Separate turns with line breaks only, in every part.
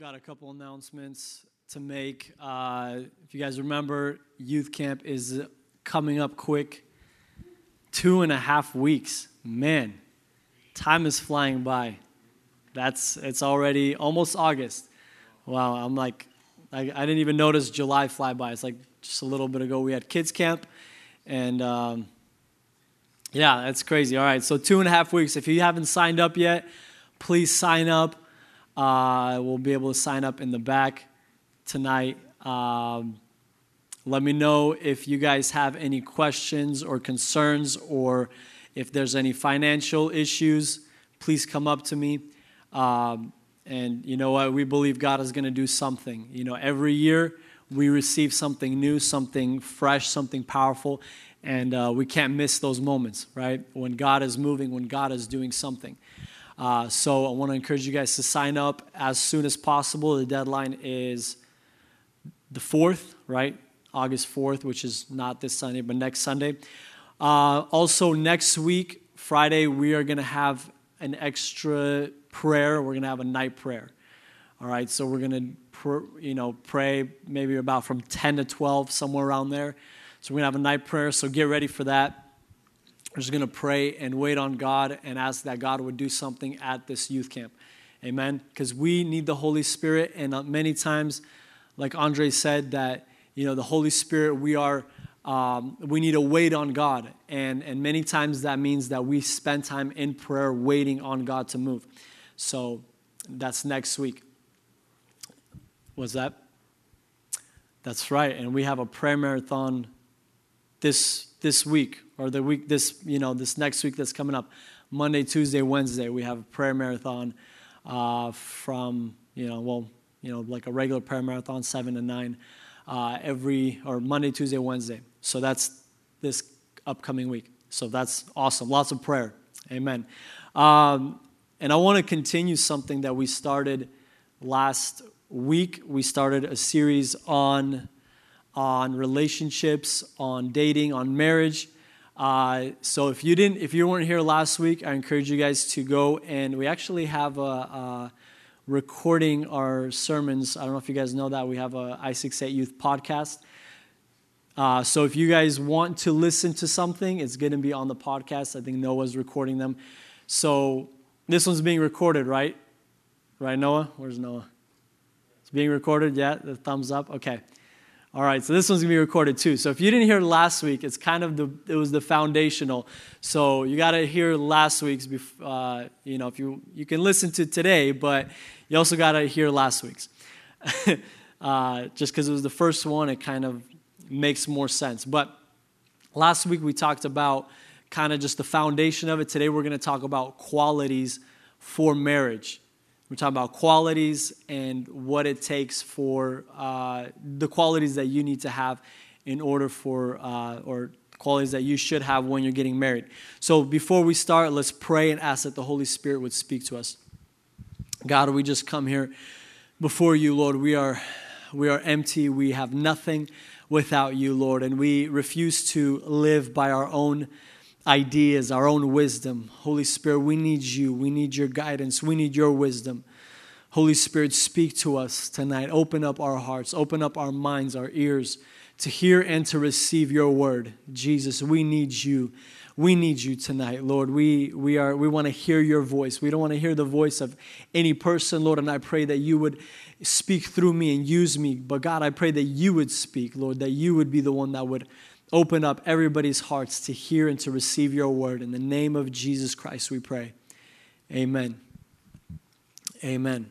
got a couple announcements to make. Uh, if you guys remember, youth camp is coming up quick. Two and a half weeks. Man, time is flying by. That's it's already almost August. Wow, I'm like, I, I didn't even notice July fly by. It's like just a little bit ago we had kids camp, and um, yeah, that's crazy. All right, so two and a half weeks. If you haven't signed up yet, please sign up. Uh, we'll be able to sign up in the back tonight. Um, let me know if you guys have any questions or concerns or if there's any financial issues. Please come up to me. Um, and you know what? We believe God is going to do something. You know, every year we receive something new, something fresh, something powerful, and uh, we can't miss those moments, right? When God is moving, when God is doing something. Uh, so I want to encourage you guys to sign up as soon as possible. The deadline is the 4th, right? August 4th, which is not this Sunday, but next Sunday. Uh, also, next week, Friday, we are going to have an extra prayer. We're going to have a night prayer. All right, so we're going to, you know, pray maybe about from 10 to 12, somewhere around there. So we're going to have a night prayer, so get ready for that. We're just going to pray and wait on God and ask that God would do something at this youth camp. Amen. Because we need the Holy Spirit, and uh, many times, like Andre said, that you know the Holy Spirit, we are um, we need to wait on God, and and many times that means that we spend time in prayer, waiting on God to move. So that's next week. Was that? That's right, and we have a prayer marathon this this week or the week this you know this next week that's coming up monday tuesday wednesday we have a prayer marathon uh, from you know well you know like a regular prayer marathon 7 to 9 uh, every or monday tuesday wednesday. So that's this upcoming week. So that's awesome. Lots of prayer. Amen. Um, and i want to continue something that we started last week. We started a series on on relationships, on dating, on marriage. Uh, so if you didn't, if you weren't here last week, I encourage you guys to go and we actually have a, a recording our sermons. I don't know if you guys know that we have a I68 Youth podcast. Uh, so if you guys want to listen to something, it's going to be on the podcast. I think Noah's recording them. So this one's being recorded, right? Right, Noah? Where's Noah? It's being recorded. Yeah, the thumbs up. Okay. All right, so this one's gonna be recorded too. So if you didn't hear last week, it's kind of the it was the foundational. So you got to hear last week's. Uh, you know, if you you can listen to today, but you also got to hear last week's. uh, just because it was the first one, it kind of makes more sense. But last week we talked about kind of just the foundation of it. Today we're to talk about qualities for marriage. We're talking about qualities and what it takes for uh, the qualities that you need to have in order for, uh, or qualities that you should have when you're getting married. So before we start, let's pray and ask that the Holy Spirit would speak to us. God, we just come here before you, Lord. We are, we are empty. We have nothing without you, Lord, and we refuse to live by our own ideas, our own wisdom. Holy Spirit, we need you. We need your guidance. We need your wisdom. Holy Spirit, speak to us tonight. Open up our hearts, open up our minds, our ears to hear and to receive your word. Jesus, we need you. We need you tonight, Lord. We, we, are, we want to hear your voice. We don't want to hear the voice of any person, Lord. And I pray that you would speak through me and use me. But God, I pray that you would speak, Lord, that you would be the one that would open up everybody's hearts to hear and to receive your word. In the name of Jesus Christ, we pray. Amen. Amen.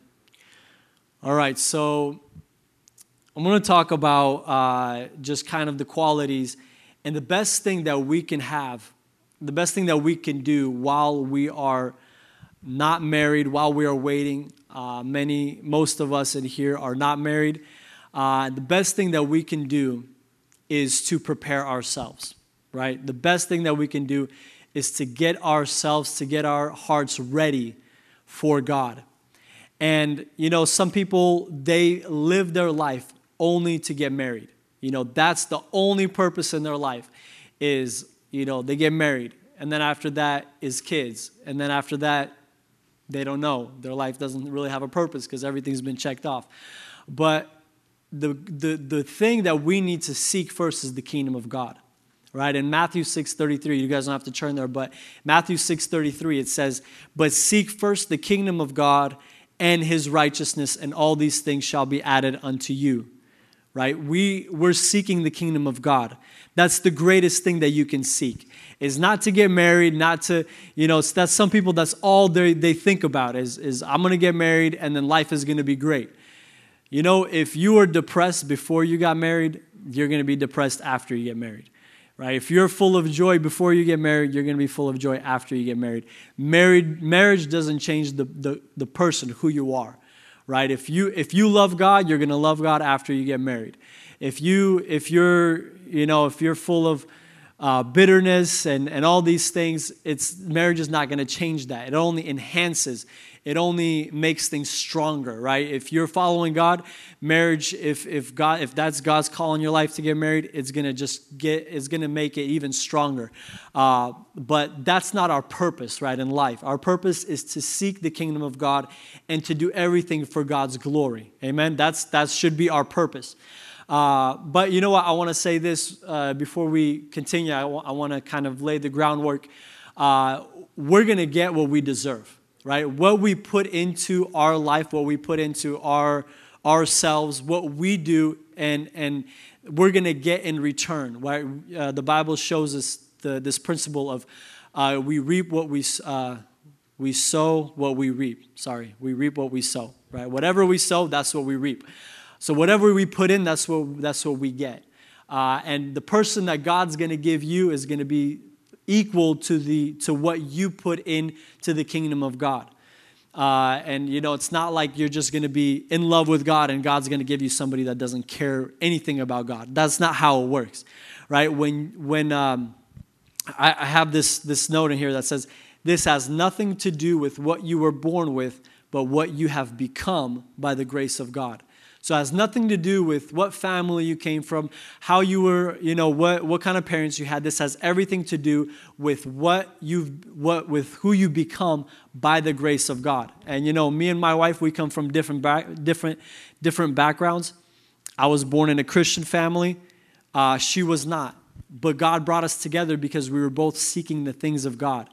All right, so I'm going to talk about uh, just kind of the qualities and the best thing that we can have, the best thing that we can do while we are not married, while we are waiting. Uh, many, most of us in here are not married. Uh, the best thing that we can do is to prepare ourselves, right? The best thing that we can do is to get ourselves, to get our hearts ready for God. And, you know, some people, they live their life only to get married. You know, that's the only purpose in their life is, you know, they get married. And then after that is kids. And then after that they don't know. Their life doesn't really have a purpose because everything's been checked off. But the, the, the thing that we need to seek first is the kingdom of God. Right? In Matthew 6:33, you guys don't have to turn there, but Matthew 6:33 it says, "But seek first the kingdom of God and his righteousness, and all these things shall be added unto you." Right? We we're seeking the kingdom of God. That's the greatest thing that you can seek. Is not to get married, not to, you know, that's some people that's all they, they think about is, is I'm gonna get married and then life is gonna be great. You know, if you were depressed before you got married, you're going to be depressed after you get married. Right? If you're full of joy before you get married, you're going to be full of joy after you get married. Married marriage doesn't change the, the, the person, who you are. Right? If you if you love God, you're going to love God after you get married. If you if you're, you know, if you're full of uh, bitterness and, and all these things, it's marriage is not going to change that. It only enhances it only makes things stronger, right? If you're following God, marriage, if, if God, if that's God's call in your life to get married, it's gonna just get, it's gonna make it even stronger. Uh, but that's not our purpose, right, in life. Our purpose is to seek the kingdom of God and to do everything for God's glory. Amen. That's that should be our purpose. Uh, but you know what? I want to say this uh, before we continue. I, w- I want to kind of lay the groundwork. Uh, we're going to get what we deserve right? What we put into our life, what we put into our ourselves, what we do, and and we're gonna get in return. Right? Uh, the Bible shows us the, this principle of uh, we reap what we uh, we sow what we reap. Sorry, we reap what we sow. Right? Whatever we sow, that's what we reap. So whatever we put in, that's what that's what we get. Uh, and the person that God's to give you is to be equal to, the, to what you put into the kingdom of God. Uh, and you know, it's not like you're just going to be in love with God and God's going to give you somebody that doesn't care anything about God. That's not how it works, right? When when um, I, I have this this note in here that says this has nothing to do with what you were born with, but what you have become by the grace of God. So it has nothing to do with what family you came from, how you were, you know, what, what kind of parents you had. This has everything to do with what you've what with who you become by the grace of God. And you know, me and my wife, we come from different back, different different backgrounds. I was born in a Christian family. Uh, she was not. But God brought us together because we were both seeking the things of God.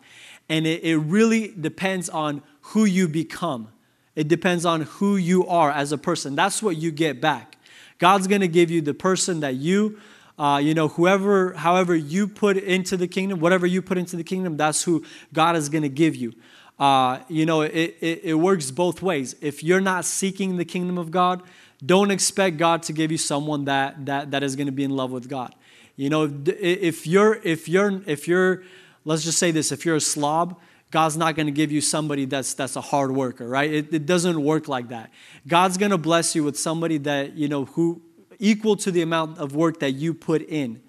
And it, it really depends on who you become. It depends on who you are as a person. That's what you get back. God's going to give you the person that you, uh, you know, whoever, however you put into the kingdom, whatever you put into the kingdom, that's who God is going to give you. Uh, you know, it, it, it works both ways. If you're not seeking the kingdom of God, don't expect God to give you someone that that that is going to be in love with God. You know, if you're if you're if you're let's just say this, if you're a slob, God's not going to give you somebody that's that's a hard worker, right? It, it doesn't work like that. God's going to bless you with somebody that you know who equal to the amount of work that you put in,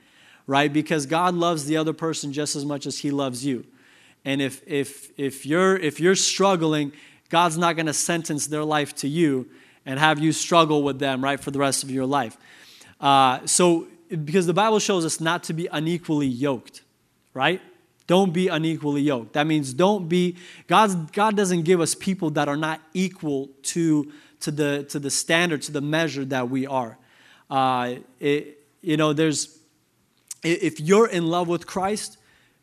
right? Because God loves the other person just as much as He loves you. And if if if you're if you're struggling, God's not going to sentence their life to you and have you struggle with them, right, for the rest of your life. Uh, so because the Bible shows us not to be unequally yoked, right? Don't be unequally yoked. That means don't be, God's, God doesn't give us people that are not equal to, to, the, to the standard, to the measure that we are. Uh, it, you know, there's, if you're in love with Christ,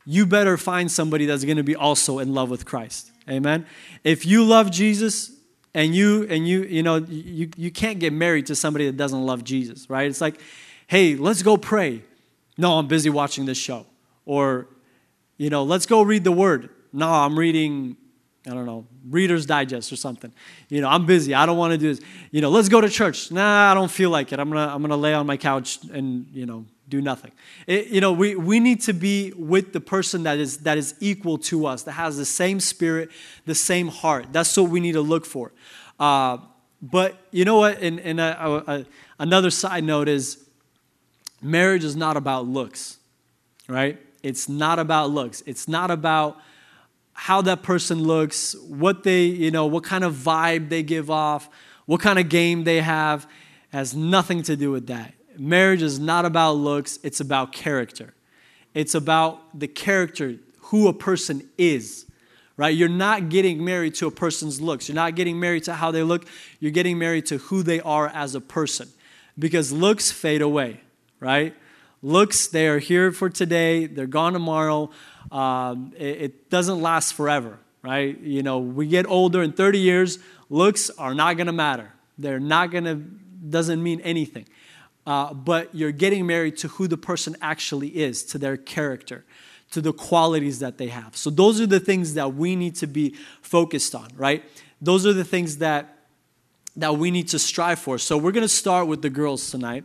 you better find somebody that's going to be also in love with Christ. Amen. If you love Jesus and you and you you know you you can't get married to somebody that doesn't love Jesus, right? It's like, "Hey, let's go pray." No, I'm busy watching this show. Or you know, let's go read the word. No, I'm reading, I don't know, Reader's Digest or something. You know, I'm busy. I don't want to do this. You know, let's go to church. Nah, I don't feel like it. I'm gonna I'm gonna lay on my couch and you know do nothing. It, you know, we, we need to be with the person that is that is equal to us, that has the same spirit, the same heart. That's what we need to look for. Uh, but you know what? And, and a, a, another side note is marriage is not about looks, right? It's not about looks. It's not about how that person looks, what they, you know, what kind of vibe they give off, what kind of game they have. It has nothing to do with that. Marriage is not about looks, it's about character. It's about the character, who a person is, right? You're not getting married to a person's looks. You're not getting married to how they look. You're getting married to who they are as a person because looks fade away, right? Looks, they are here for today, they're gone tomorrow. Um, it, it doesn't last forever, right? You know, we get older in 30 years, looks are not going to matter. They're not going to, doesn't mean anything. Uh, but you're getting married to who the person actually is, to their character, to the qualities that they have. So those are the things that we need to be focused on, right? Those are the things that that we need to strive for. So we're going to start with the girls tonight,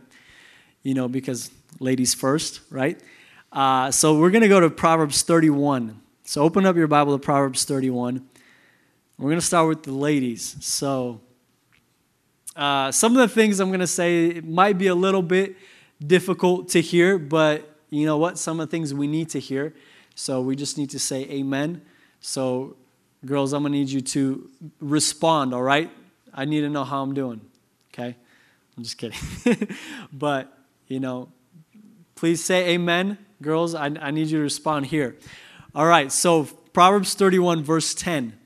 you know, because ladies first, right? Uh, so we're going to go to Proverbs 31. So open up your Bible to Proverbs 31. We're going to start with the ladies. So uh, some of the things I'm going to say might be a little bit difficult to hear, but you know what? Some of the things we need to hear. So we just need to say amen. So, girls, I'm going to need you to respond, all right? I need to know how I'm doing, okay? I'm just kidding. but, you know, please say amen. Girls, I, I need you to respond here. All right, so Proverbs 31, verse 10.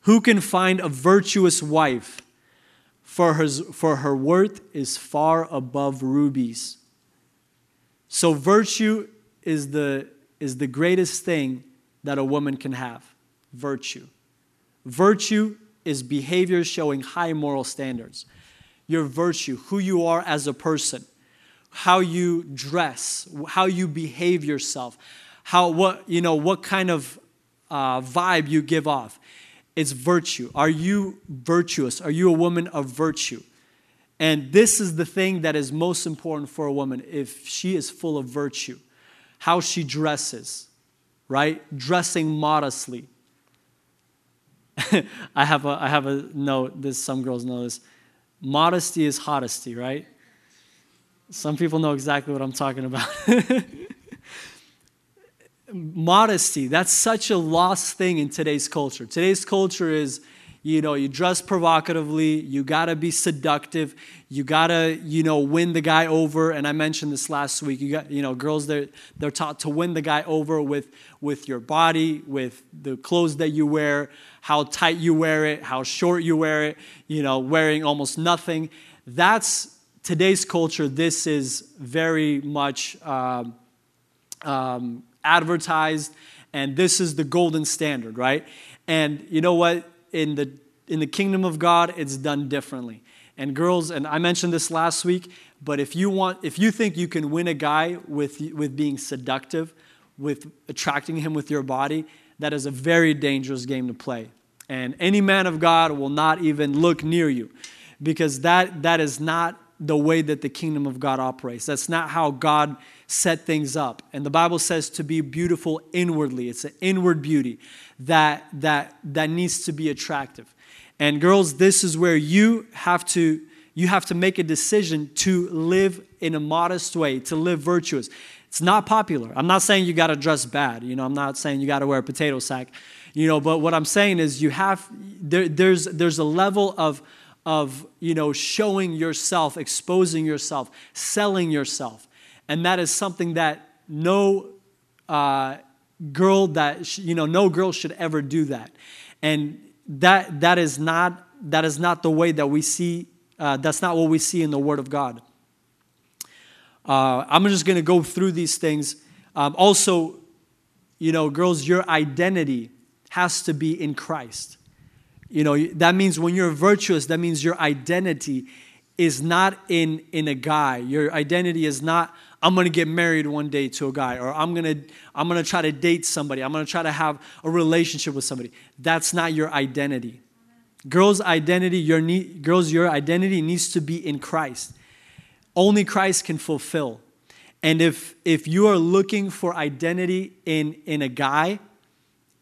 Who can find a virtuous wife? For her, for her worth is far above rubies. So, virtue is the, is the greatest thing that a woman can have virtue. Virtue is behavior showing high moral standards. Your virtue, who you are as a person, how you dress, how you behave yourself, how what you know what kind of uh, vibe you give off. It's virtue. Are you virtuous? Are you a woman of virtue? And this is the thing that is most important for a woman if she is full of virtue. How she dresses, right? Dressing modestly, I have a I have a note. This some girls know this. Modesty is hottesty, right? Some people know exactly what I'm talking about. Modesty, that's such a lost thing in today's culture. Today's culture is you know you dress provocatively you got to be seductive you got to you know win the guy over and i mentioned this last week you got you know girls they're they're taught to win the guy over with with your body with the clothes that you wear how tight you wear it how short you wear it you know wearing almost nothing that's today's culture this is very much um, um, advertised and this is the golden standard right and you know what in the in the kingdom of God, it's done differently. And girls, and I mentioned this last week, but if you want, if you think you can win a guy with with being seductive, with attracting him with your body, that is a very dangerous game to play. And any man of God will not even look near you, because that that is not the way that the kingdom of God operates. That's not how God set things up. And the Bible says to be beautiful inwardly. It's an inward beauty that that that needs to be attractive. And girls, this is where you have to you have to make a decision to live in a modest way, to live virtuous. It's not popular. I'm not saying you got to dress bad. You know, I'm not saying you got to wear a potato sack. You know, but what I'm saying is you have there, there's there's a level of of you know showing yourself, exposing yourself, selling yourself, and that is something that no uh, girl that you know no girl should ever do that, and that that is not that is not the way that we see. Uh, that's not what we see in the Word of God. Uh, I'm just going to go through these things. Um, also, you know, girls, your identity has to be in Christ. You know, that means when you're virtuous, that means your identity is not in, in a guy. Your identity is not, I'm gonna get married one day to a guy, or I'm gonna, I'm gonna try to date somebody, I'm gonna try to have a relationship with somebody. That's not your identity. Girls' identity, your need, girls, your identity needs to be in Christ. Only Christ can fulfill. And if if you are looking for identity in, in a guy,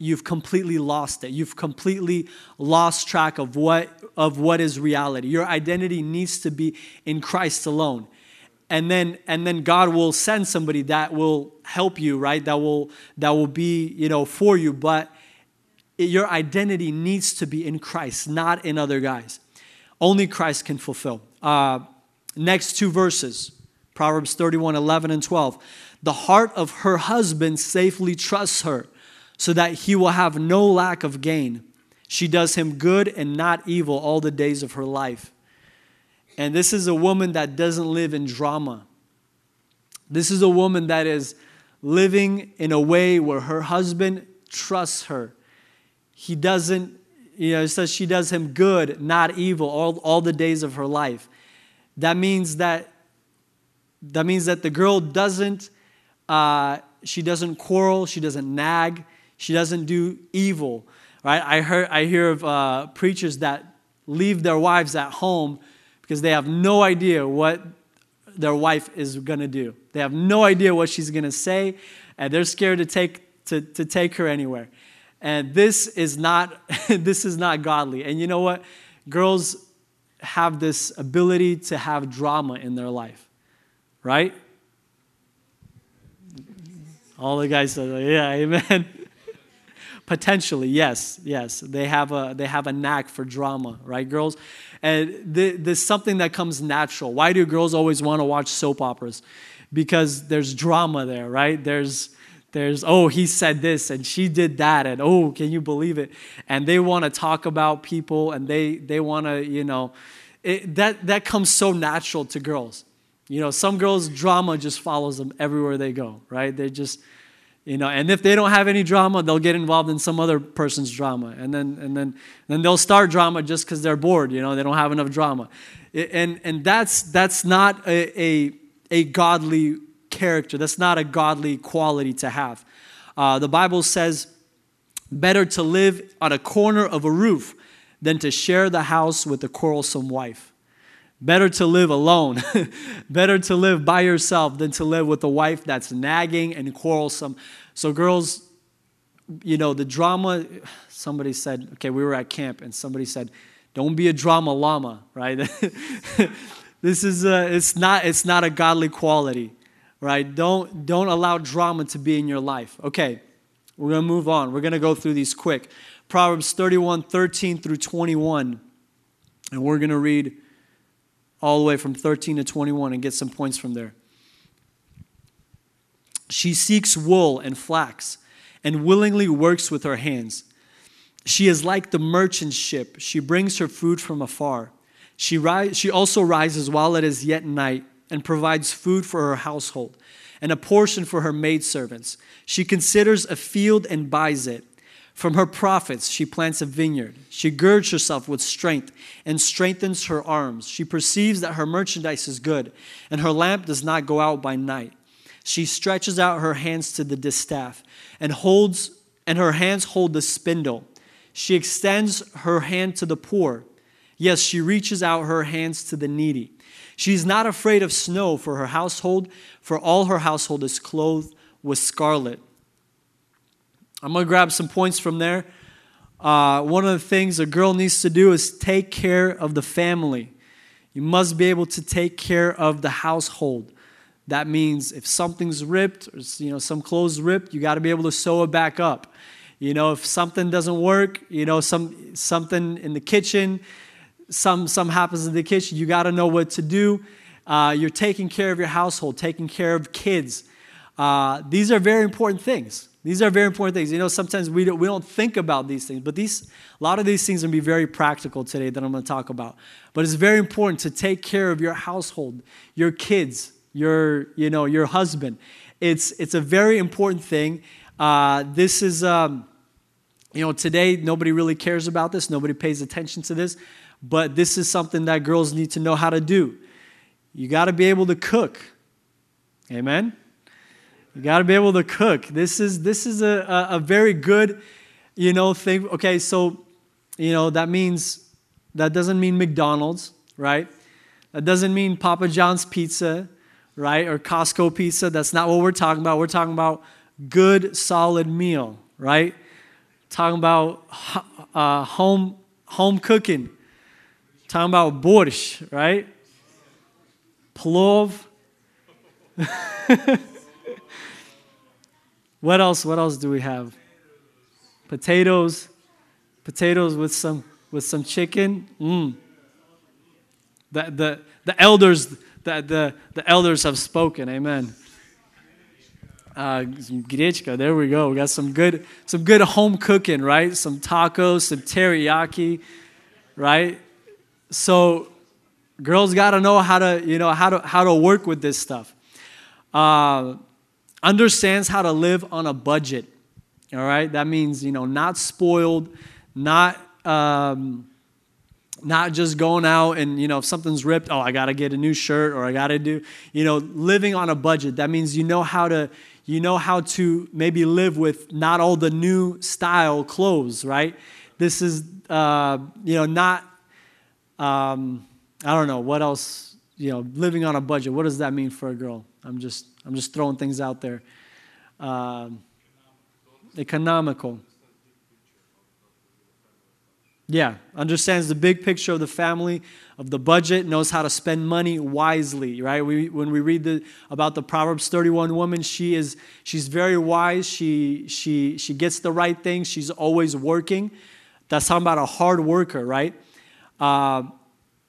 you've completely lost it. You've completely lost track of what, of what is reality. Your identity needs to be in Christ alone. And then, and then God will send somebody that will help you, right? That will, that will be, you know, for you. But your identity needs to be in Christ, not in other guys. Only Christ can fulfill. Uh, next two verses Proverbs 31 11 and 12. The heart of her husband safely trusts her so that he will have no lack of gain. She does him good and not evil all the days of her life. And this is a woman that doesn't live in drama. This is a woman that is living in a way where her husband trusts her. He doesn't, you know, it says she does him good, not evil, all, all the days of her life. That means that that means that the girl doesn't uh, she doesn't quarrel, she doesn't nag, she doesn't do evil. Right? I heard I hear of uh, preachers that leave their wives at home because they have no idea what their wife is going to do. They have no idea what she's going to say, and they're scared to take, to, to take her anywhere. And this is not this is not godly. And you know what? Girls have this ability to have drama in their life. Right? All the guys said, yeah, amen. Potentially, yes, yes. They have a they have a knack for drama, right, girls? And there's something that comes natural. Why do girls always want to watch soap operas? Because there's drama there, right? There's there's oh he said this and she did that and oh can you believe it? And they want to talk about people and they they want to you know it, that that comes so natural to girls. You know, some girls drama just follows them everywhere they go, right? They just you know and if they don't have any drama they'll get involved in some other person's drama. And then and then then they'll start drama just because they're bored you know they don't have enough drama. And and that's that's not a, a, a godly character. That's not a godly quality to have. Uh, the bible says better to live on a corner of a roof than to share the house with a quarrelsome wife Better to live alone. Better to live by yourself than to live with a wife that's nagging and quarrelsome. So, girls, you know, the drama, somebody said, okay, we were at camp and somebody said, don't be a drama llama, right? this is a, it's not it's not a godly quality, right? Don't don't allow drama to be in your life. Okay, we're gonna move on. We're gonna go through these quick. Proverbs 31, 13 through 21. And we're gonna read all the way from 13 to 21 and get some points from there. She seeks wool and flax and willingly works with her hands. She is like the merchant ship. She brings her food from afar. She, ri- she also rises while it is yet night and provides food for her household and a portion for her maidservants. She considers a field and buys it. From her profits, she plants a vineyard. She girds herself with strength and strengthens her arms. She perceives that her merchandise is good, and her lamp does not go out by night. She stretches out her hands to the distaff and holds and her hands hold the spindle. She extends her hand to the poor. Yes, she reaches out her hands to the needy. She is not afraid of snow for her household, for all her household is clothed with scarlet. I'm going to grab some points from there. Uh, one of the things a girl needs to do is take care of the family. You must be able to take care of the household. That means if something's ripped, or you know, some clothes ripped, you got to be able to sew it back up. You know, if something doesn't work, you know, some something in the kitchen, some some happens in the kitchen, you got to know what to do. Uh, you're taking care of your household, taking care of kids. Uh, these are very important things. These are very important things. You know, sometimes we don't, we don't think about these things, but these, a lot of these things are going to be very practical today that I'm going to talk about. But it's very important to take care of your household, your kids, your, you know, your husband. It's, it's a very important thing. Uh, this is, um, you know, today nobody really cares about this, nobody pays attention to this, but this is something that girls need to know how to do. You got to be able to cook. Amen? You got to be able to cook. This is this is a, a, very good, you know, thing. Okay, so you know that means that doesn't mean McDonald's, right? That doesn't mean Papa John's pizza, right? Or Costco pizza. That's not what we're talking about. We're talking about good, solid meal, right? Talking about uh, home home cooking. Talking about borscht, right? Plov. What else? What else do we have? Potatoes, potatoes with some with some chicken. Mm. The, the, the elders the, the, the elders have spoken. Amen. Uh. There we go. We got some good, some good home cooking, right? Some tacos, some teriyaki, right? So, girls got to know how to, you know, how to how to work with this stuff. Uh, understands how to live on a budget. All right, that means you know not spoiled, not um, not just going out and you know if something's ripped oh i gotta get a new shirt or i gotta do you know living on a budget. That means you know how to you know how to maybe live with not all the new style clothes right? This is uh, you know not um, i don't know what else you know living on a budget what does that mean for a girl i'm just i'm just throwing things out there um, economical yeah, understands the big picture of the family, of the budget, knows how to spend money wisely, right? We, when we read the, about the Proverbs 31 woman, she is she's very wise. She she she gets the right things. She's always working. That's talking about a hard worker, right? Uh,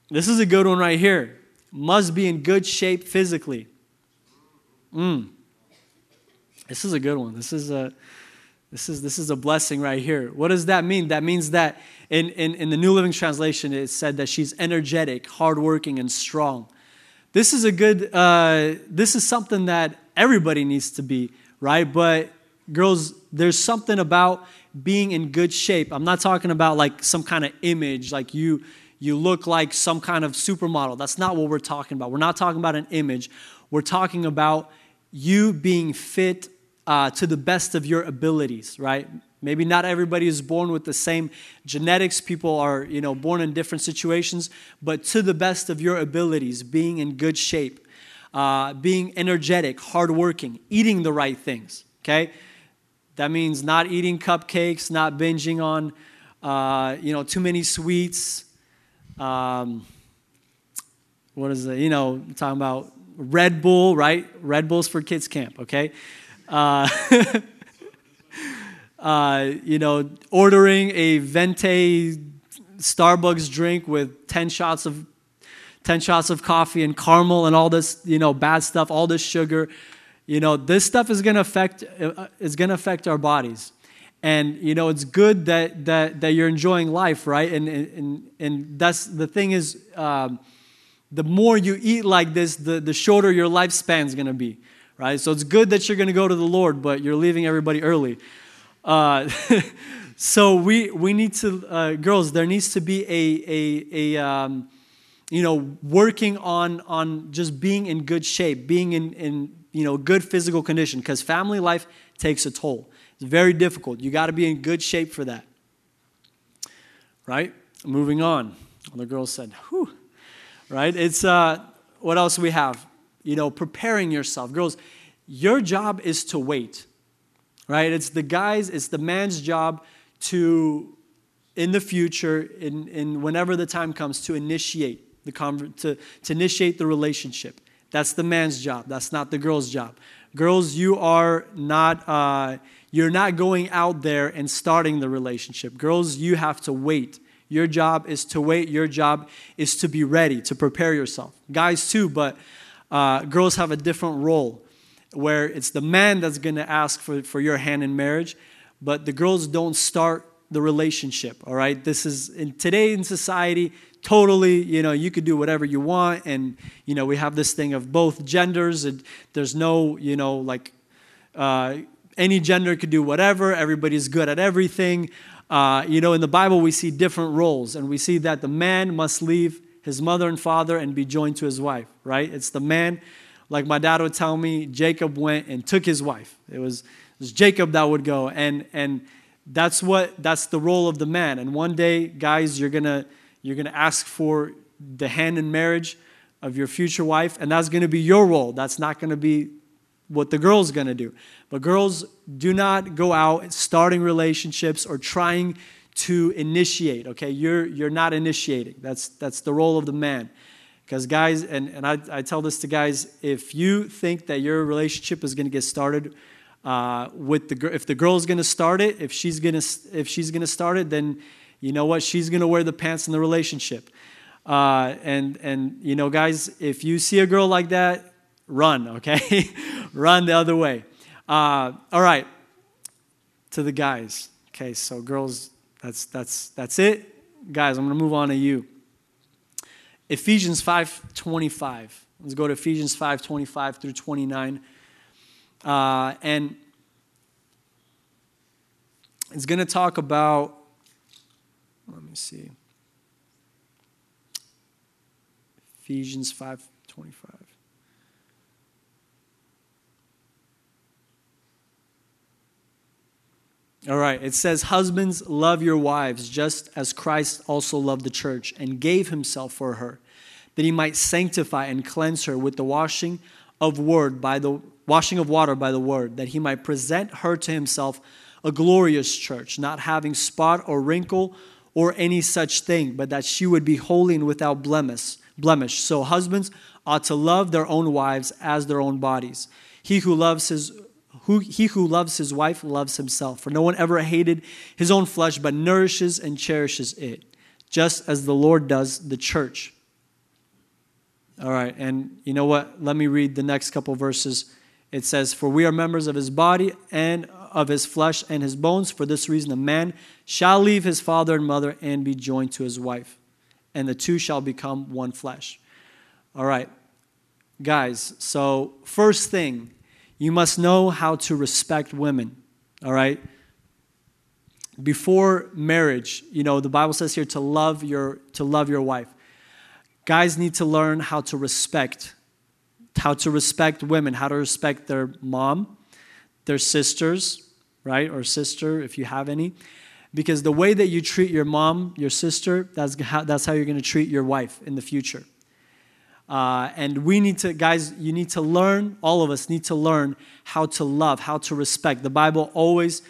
this is a good one right here. Must be in good shape physically. Mm. This is a good one. This is a this is this is a blessing right here. What does that mean? That means that in, in, in the New Living Translation, it said that she's energetic, hardworking, and strong. This is a good, uh, this is something that everybody needs to be, right? But girls, there's something about being in good shape. I'm not talking about like some kind of image, like you, you look like some kind of supermodel. That's not what we're talking about. We're not talking about an image. We're talking about you being fit uh, to the best of your abilities, right? Maybe not everybody is born with the same genetics. People are, you know, born in different situations, but to the best of your abilities, being in good shape, uh, being energetic, hardworking, eating the right things. Okay, that means not eating cupcakes, not binging on, uh, you know, too many sweets. Um, what is it? You know, talking about Red Bull, right? Red Bulls for kids camp. Okay. Uh, uh, you know, ordering a venti Starbucks drink with 10 shots of 10 shots of coffee and caramel and all this, you know, bad stuff, all this sugar. You know, this stuff is going to affect uh, is going to affect our bodies. And you know, it's good that that that you're enjoying life, right? And and and that's the thing is um, the more you eat like this, the, the shorter your lifespan is going to be, right? So it's good that you're going to go to the Lord, but you're leaving everybody early. Uh, so we, we need to, uh, girls, there needs to be a, a, a um, you know, working on, on just being in good shape, being in, in you know, good physical condition, because family life takes a toll. It's very difficult. You got to be in good shape for that. Right? Moving on. The girl said, whew. Right? It's, uh, what else we have? You know, preparing yourself. Girls, your job is to wait right? It's the guy's, it's the man's job to, in the future, in, in whenever the time comes, to initiate the conver- to, to initiate the relationship. That's the man's job. That's not the girl's job. Girls, you are not uh, you're not going out there and starting the relationship. Girls, you have to wait. Your job is to wait. Your job is to be ready, to prepare yourself. Guys, too, but uh, girls have a different role where it's the man that's going to ask for, for your hand in marriage, but the girls don't start the relationship, all right? This is, in today in society, totally, you know, you could do whatever you want, and, you know, we have this thing of both genders, and there's no, you know, like, uh, any gender could do whatever, everybody's good at everything. Uh, you know, in the Bible, we see different roles, and we see that the man must leave his mother and father and be joined to his wife, right? It's the man like my dad would tell me, Jacob went and took his wife. It was, it was Jacob that would go. And, and that's what that's the role of the man. And one day, guys, you're gonna you're gonna ask for the hand in marriage of your future wife, and that's gonna be your role. That's not gonna be what the girl's gonna do. But girls, do not go out starting relationships or trying to initiate. Okay, you're you're not initiating. That's that's the role of the man. Because, guys, and, and I, I tell this to guys if you think that your relationship is to get started uh, with the if the girl's to start it, if she's to if she's to start it, then you know what? She's to wear the pants in the relationship. Uh, and and you know, guys, if you see a girl like that, run. Okay, run the other way. Uh, all right, to the guys. Okay, so girls, that's that's that's it. Guys, I'm gonna move on to you. Ephesians 5:25. Let's go to Ephesians 5:25 through 29. Uh, and it's to talk about, let me see, Ephesians 5:25. All right, it says, Husbands, love your wives, just as Christ also loved the church and gave himself for her, that he might sanctify and cleanse her with the washing of word by the washing of water by the word, that he might present her to himself a glorious church, not having spot or wrinkle or any such thing, but that she would be holy and without blemish. Blemish. So husbands ought to love their own wives as their own bodies. He who loves his who, he who loves his wife loves himself. For no one ever hated his own flesh, but nourishes and cherishes it, just as the Lord does the church. All right, and you know what? Let me read the next couple verses. It says, For we are members of his body and of his flesh and his bones. For this reason, a man shall leave his father and mother and be joined to his wife, and the two shall become one flesh. All right, guys, so first thing, you must know how to respect women, all right? Before marriage, you know, the Bible says here to love your to love your wife. Guys need to learn how to respect how to respect women, how to respect their mom, their sisters, right? Or sister if you have any. Because the way that you treat your mom, your sister, that's how, that's how you're going to treat your wife in the future. Uh, and we need to, guys, you need to learn, all of us need to learn how to love, how to respect. The Bible always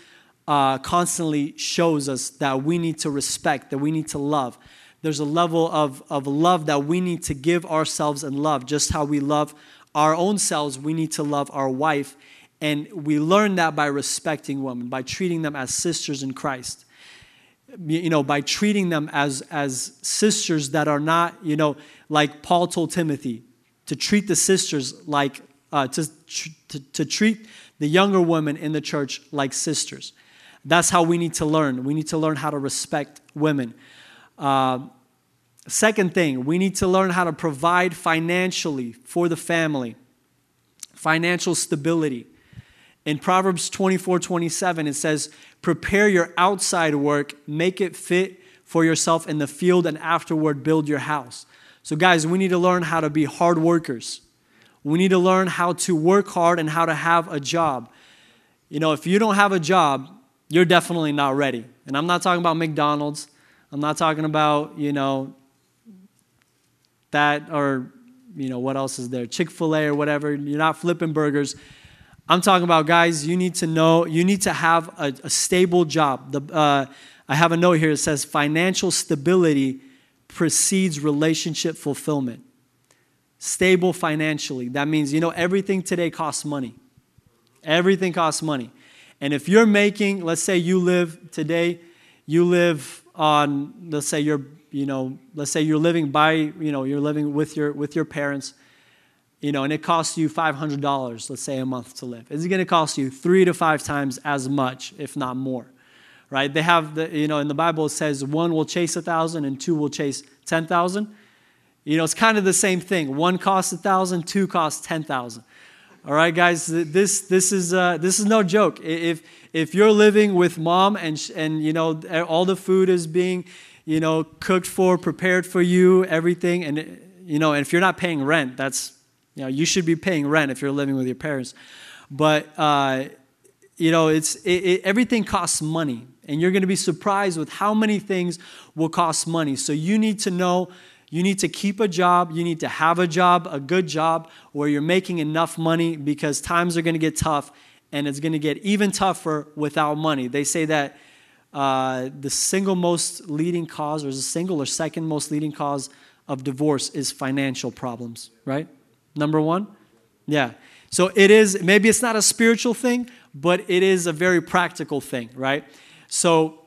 uh, constantly shows us that we need to respect, that we need to love. There's a level of, of love that we need to give ourselves and love. Just how we love our own selves, we need to love our wife. And we learn that by respecting women, by treating them as sisters in Christ you know by treating them as as sisters that are not you know like paul told timothy to treat the sisters like uh, to, to, to treat the younger women in the church like sisters. That's how we need to learn. We need to learn how to respect women. Uh, second thing we need to learn how to provide financially for the family. Financial stability in Proverbs 24 27, it says, Prepare your outside work, make it fit for yourself in the field, and afterward build your house. So, guys, we need to learn how to be hard workers. We need to learn how to work hard and how to have a job. You know, if you don't have a job, you're definitely not ready. And I'm not talking about McDonald's. I'm not talking about, you know, that or, you know, what else is there? Chick fil A or whatever. You're not flipping burgers. I'm talking about guys, you need to know, you need to have a, a stable job. The, uh, I have a note here that says financial stability precedes relationship fulfillment. Stable financially. That means, you know, everything today costs money. Everything costs money. And if you're making, let's say you live today, you live on, let's say you're, you know, let's say you're living by, you know, you're living with your with your parents you know, and it costs you $500, let's say, a month to live. It's going to cost you three to five times as much, if not more? Right? They have the, you know, in the Bible it says one will chase a thousand and two will chase 10,000. You know, it's kind of the same thing. One costs a thousand, two costs 10,000. All right, guys, this, this, is, uh, this is no joke. If, if you're living with mom and, and, you know, all the food is being, you know, cooked for, prepared for you, everything, and, you know, and if you're not paying rent, that's, you know, you should be paying rent if you're living with your parents. But, uh, you know, it's, it, it, everything costs money. And you're going to be surprised with how many things will cost money. So you need to know, you need to keep a job, you need to have a job, a good job, where you're making enough money because times are going to get tough and it's going to get even tougher without money. They say that uh, the single most leading cause, or the single or second most leading cause of divorce is financial problems, right? Number one? Yeah. So it is, maybe it's not a spiritual thing, but it is a very practical thing, right? So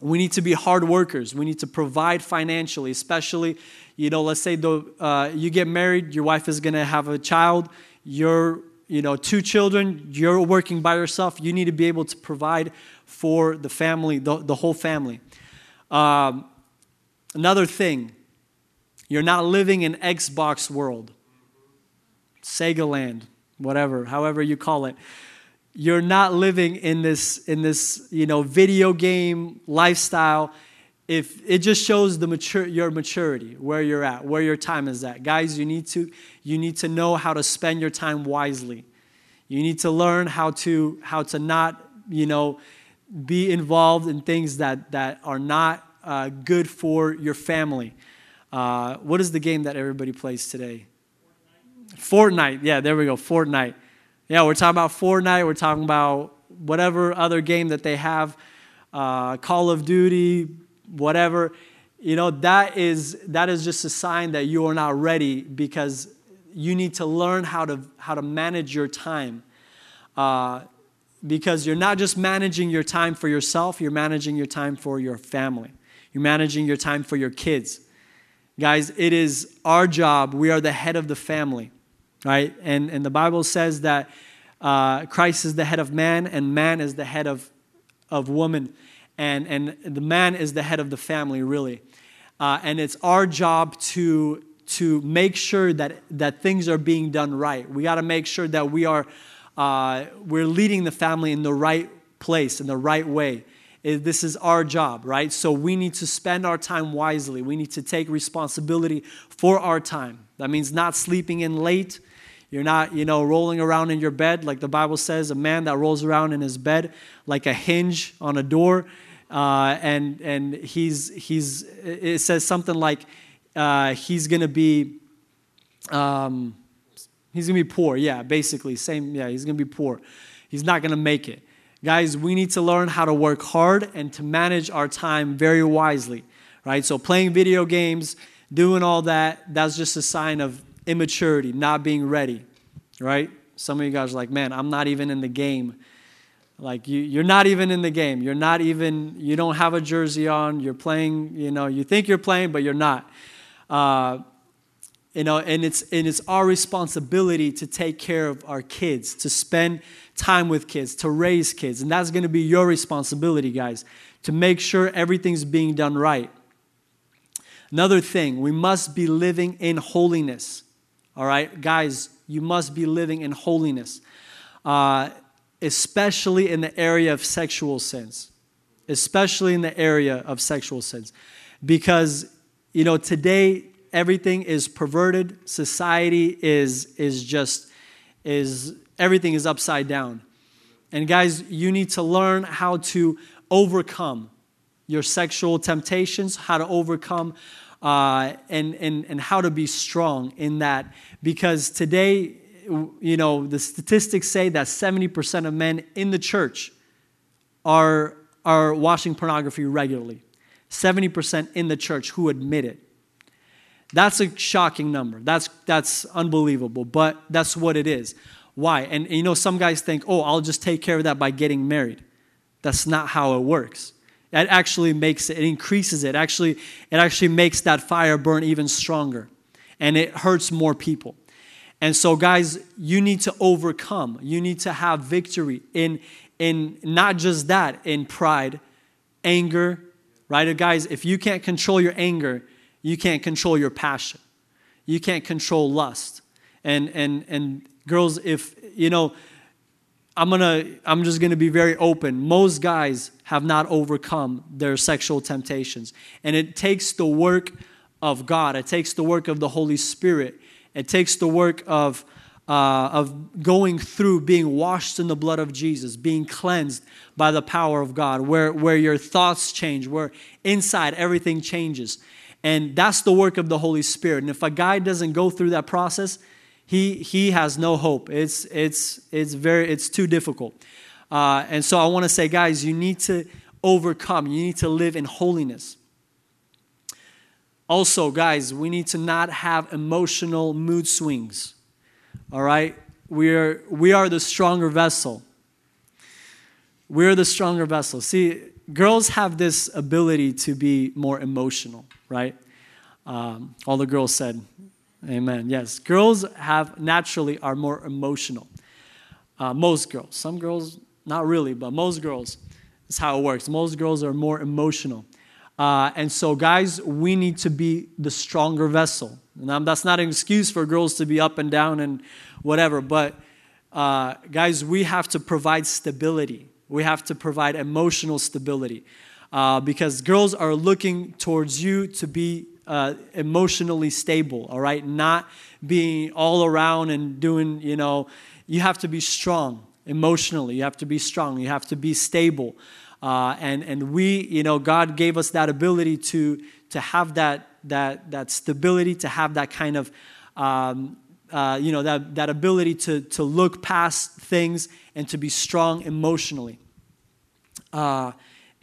we need to be hard workers. We need to provide financially, especially, you know, let's say the, uh, you get married, your wife is going to have a child, you're you know two children you're working by yourself you need to be able to provide for the family the, the whole family um, another thing you're not living in xbox world sega land whatever however you call it you're not living in this in this you know video game lifestyle. If it just shows the mature your maturity where you're at where your time is at. Guys you need to you need to know how to spend your time wisely. You need to learn how to how to not you know be involved in things that that are not uh, good for your family. Uh, what is the game that everybody plays today fortnite. yeah there we go fortnite yeah we're talking about fortnite we're talking about whatever other game that they have uh, call of duty whatever, you know, that is, that is just a sign that you are not ready because you need to learn how to, how to manage your time. Uh, because you're not just managing your time for yourself, you're managing your time for your family. You're managing your time for your kids. Guys, it is our job. We are the head of the family, right? And, and the Bible says that uh, Christ is the head of man and man is the head of, of woman and, and the man is the head of the family, really. Uh, and it's our job to, to make sure that, that things are being done right. We got to make sure that we are uh, we're leading the family in the right place, in the right way. This is our job, right? So we need to spend our time wisely. We need to take responsibility for our time. That means not sleeping in late. You're not, you know, rolling around in your bed like the Bible says, a man that rolls around in his bed like a hinge on a door uh, and and he's he's it says something like uh, he's gonna be um, he's gonna be poor. Yeah, basically same. Yeah, he's gonna be poor. He's not gonna make it. Guys, we need to learn how to work hard and to manage our time very wisely, right? So playing video games, doing all that, that's just a sign of immaturity, not being ready, right? Some of you guys are like, man, I'm not even in the game like you, you're not even in the game. You're not even, you don't have a jersey on. You're playing, you know, you think you're playing, but you're not. Uh, you know, and it's, and it's our responsibility to take care of our kids, to spend time with kids, to raise kids. And that's going to be your responsibility, guys, to make sure everything's being done right. Another thing, we must be living in holiness. All right, guys, you must be living in holiness. Uh, especially in the area of sexual sins. Especially in the area of sexual sins. Because, you know, today everything is perverted, society is, is just, is, everything is upside down. And guys, you need to learn how to overcome your sexual temptations, how to overcome uh, and, and, and how to be strong in that. Because today, you know, the statistics say that 70% of men in the church are, are watching pornography regularly. 70% in the church who admit it. That's a shocking number. That's, that's unbelievable, but that's what it is. Why? And, and you know, some guys think, oh, I'll just take care of that by getting married. That's not how it works. It actually makes it, it increases it. Actually, it actually makes that fire burn even stronger. And it hurts more people. And so, guys, you need to overcome. You need to have victory in, in not just that, in pride, anger, right? Guys, if you can't control your anger, you can't control your passion. You can't control lust. And and and girls, if you know, I'm gonna I'm just gonna be very open. Most guys have not overcome their sexual temptations. And it takes the work of God, it takes the work of the Holy Spirit it takes the work of, uh, of going through being washed in the blood of Jesus, being cleansed by the power of God, where, where your thoughts change, where inside everything changes. And that's the work of the Holy Spirit. And if a guy doesn't go through that process, he, he has no hope. It's, it's, it's, very, it's too difficult. Uh, and so I want to say, guys, you need to overcome, you need to live in holiness. Also, guys, we need to not have emotional mood swings. All right? We are, we are the stronger vessel. We're the stronger vessel. See, girls have this ability to be more emotional, right? Um, all the girls said, Amen. Yes, girls have naturally are more emotional. Uh, most girls. Some girls, not really, but most girls, is how it works. Most girls are more emotional. Uh, and so, guys, we need to be the stronger vessel. And that's not an excuse for girls to be up and down and whatever, but uh, guys, we have to provide stability. We have to provide emotional stability uh, because girls are looking towards you to be uh, emotionally stable, all right? Not being all around and doing, you know, you have to be strong emotionally. You have to be strong. You have to be stable. Uh, and, and we, you know, God gave us that ability to, to have that, that, that stability, to have that kind of, um, uh, you know, that, that ability to, to look past things and to be strong emotionally. Uh,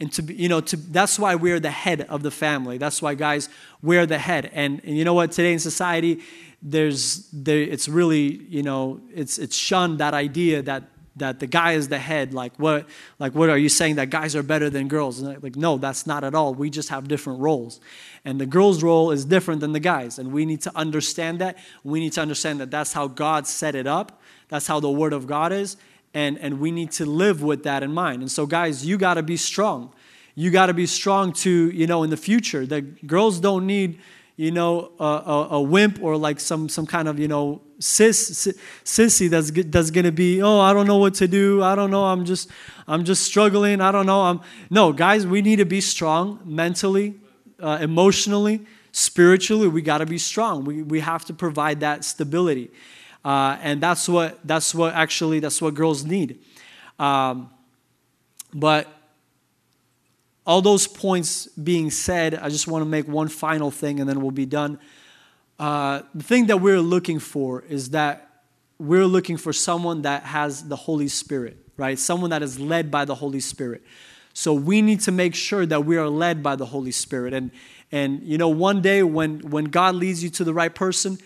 and to be, you know, to, that's why we're the head of the family. That's why, guys, we're the head. And, and you know what? Today in society, there's, there, it's really, you know, it's, it's shunned that idea that that the guy is the head like what like what are you saying that guys are better than girls? Like no that's not at all. We just have different roles. And the girl's role is different than the guys and we need to understand that. We need to understand that that's how god set it up. That's how the word of god is and and we need to live with that in mind. And so guys you got to be strong. You got to be strong to you know in the future. The girls don't need you know, a, a, a, wimp or like some, some kind of, you know, sis, sissy that's, that's going to be, oh, I don't know what to do. I don't know. I'm just, I'm just struggling. I don't know. I'm, no, guys, we need to be strong mentally, uh, emotionally, spiritually. We got to be strong. We, we have to provide that stability. Uh, and that's what, that's what actually, that's what girls need. Um, but all those points being said, I just want to make one final thing and then we'll be done. Uh, the thing that we're looking for is that we're looking for someone that has the Holy Spirit, right? Someone that is led by the Holy Spirit. So we need to make sure that we are led by the Holy Spirit. And, and you know, one day when, when God leads you to the right person,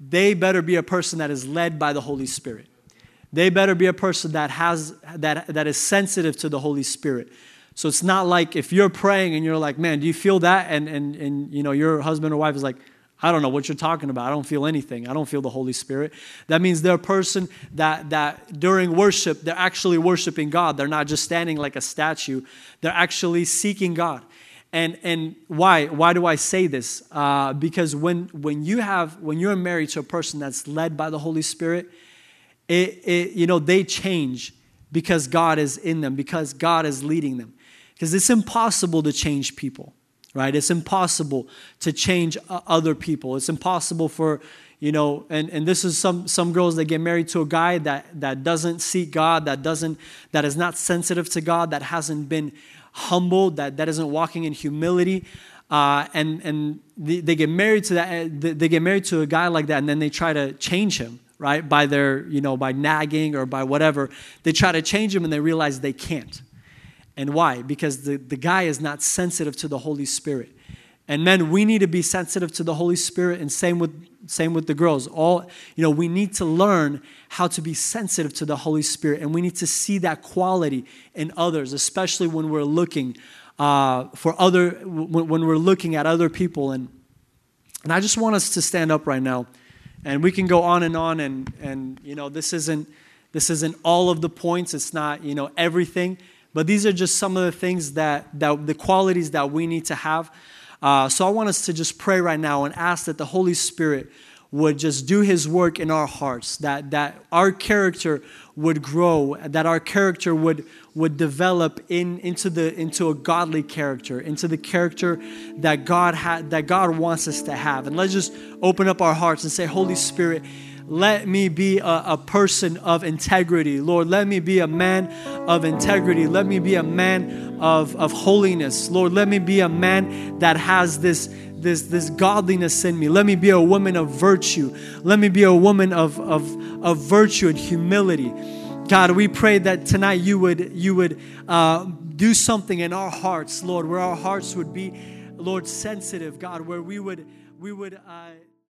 they better be a person that is led by the Holy Spirit. They better be a person that has that, that is sensitive to the Holy Spirit. So it's not like if you're praying and you're like, man, do you feel that? And, and, and you know, your husband or wife is like, I don't know what you're talking about. I don't feel anything. I don't feel the Holy Spirit. That means they're a person that, that during worship, they're actually worshiping God. They're not just standing like a statue. They're actually seeking God. And, and why? Why do I say this? Uh, because when, when, you have, when you're married to a person that's led by the Holy Spirit, it, it, you know, they change because God is in them, because God is leading them. Because it's impossible to change people, right? It's impossible to change other people. It's impossible for, you know, and, and this is some, some girls that get married to a guy that, that doesn't seek God, that doesn't, that is not sensitive to God, that hasn't been humbled, that, that isn't walking in humility. Uh, and and they, they, get married to that they get married to a guy like that and then they try to change him right by their you know by nagging or by whatever they try to change him and they realize they can't and why? Because the, the guy is not sensitive to the Holy Spirit. And men, we need to be sensitive to the Holy Spirit, and same with same with the girls. All you know, we need to learn how to be sensitive to the Holy Spirit, and we need to see that quality in others, especially when we're looking uh, for other when, when we're looking at other people. And and I just want us to stand up right now, and we can go on and on. And and you know, this isn't this isn't all of the points. It's not you know everything. But these are just some of the things that, that the qualities that we need to have. Uh, so I want us to just pray right now and ask that the Holy Spirit would just do his work in our hearts, that, that our character would grow, that our character would, would develop in, into, the, into a godly character, into the character that God, ha- that God wants us to have. And let's just open up our hearts and say, Holy Spirit, let me be a, a, person of integrity. Lord, let me be a man of integrity. Let me be a man of, of holiness. Lord, let me be a man that has this, this, this godliness in me. Let me be a woman of virtue. Let me be a woman of, of, of virtue and humility. God, we pray that tonight you would, you would uh, do something in our hearts, Lord, where our hearts would be, Lord, sensitive, God, where we would, we would. Uh,